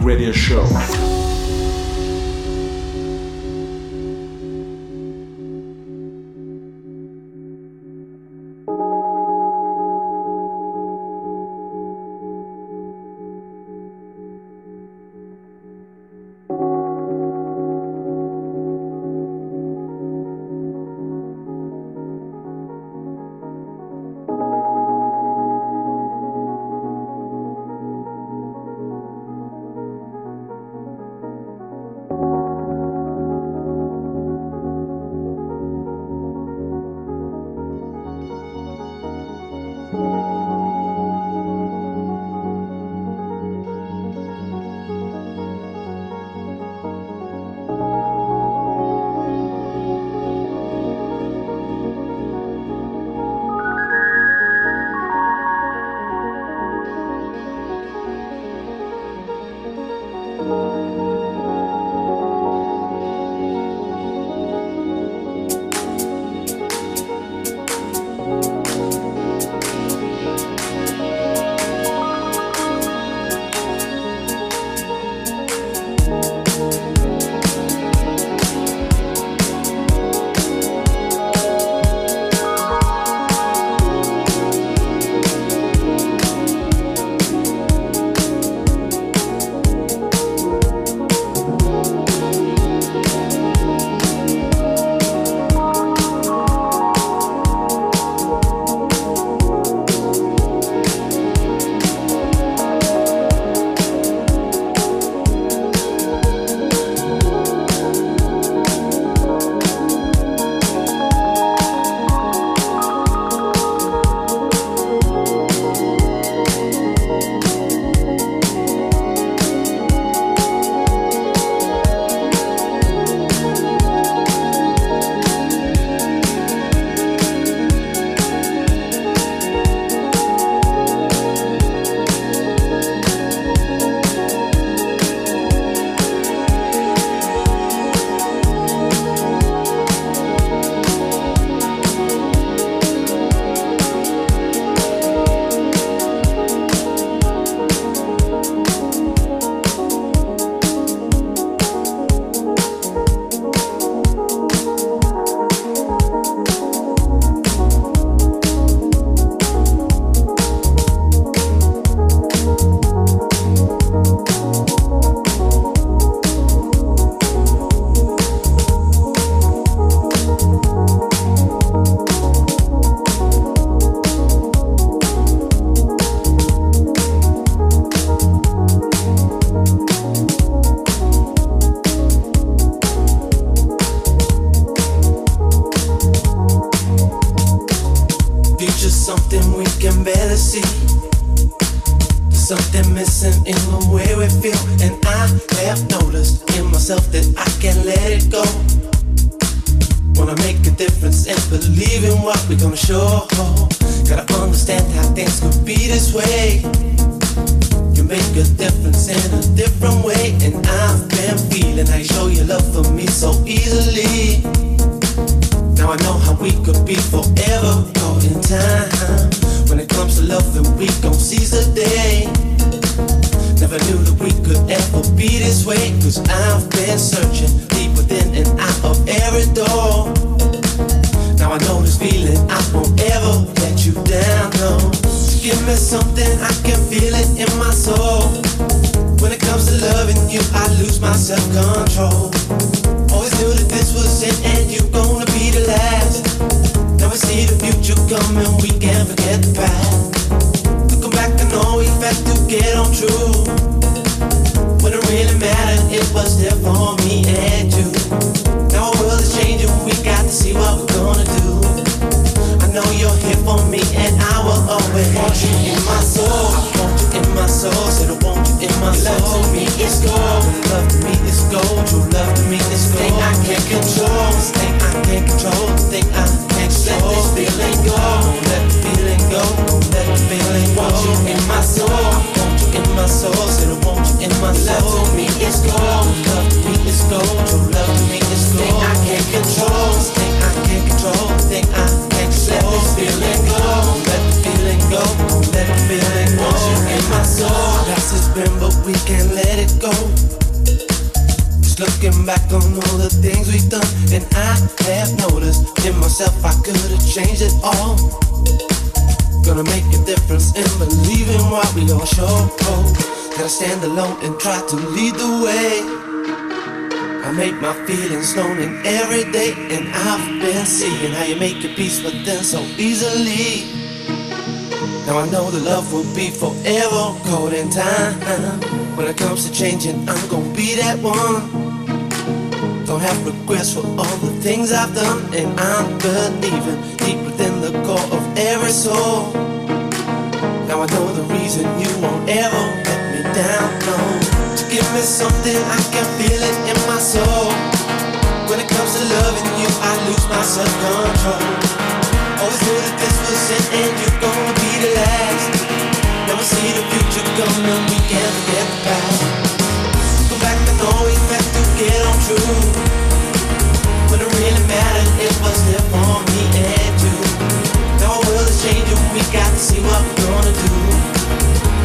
Radio show. I've been seeing how you make your peace with them so easily. Now I know the love will be forever cold in time. When it comes to changing, I'm gonna be that one. Don't have regrets for all the things I've done, and I'm believing deep within the core of every soul. Now I know the reason you won't ever let me down. No give me something, I can feel it in my soul. When it comes to loving you, I lose my self-control. Always knew that this was it and you're gonna be the last. Now we see the future coming, we can't forget the past. Go back and always have to get on true. When it really mattered, it was there for me and you. Now our world is changing, we got to see what we're gonna do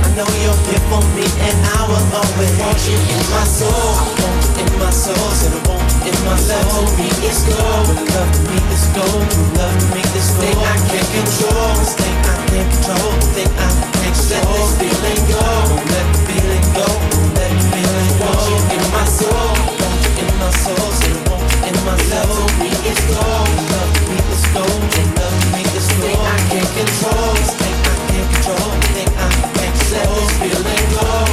I know you're here for me and I will always want you in my soul. In my soul, said I you in my soul. Me is gold, love to me is gold, love to me is gold. Thing I can't control, this thing I can't control, thing I can't control. Let this feeling go, don't let the feeling go, don't let the feeling go. Want you in my soul, want you in my soul, said I you in my soul. Me is gold, love to me is gold, love to me is gold. Thing I can't control, this thing I can't control, thing I can't let this feeling go.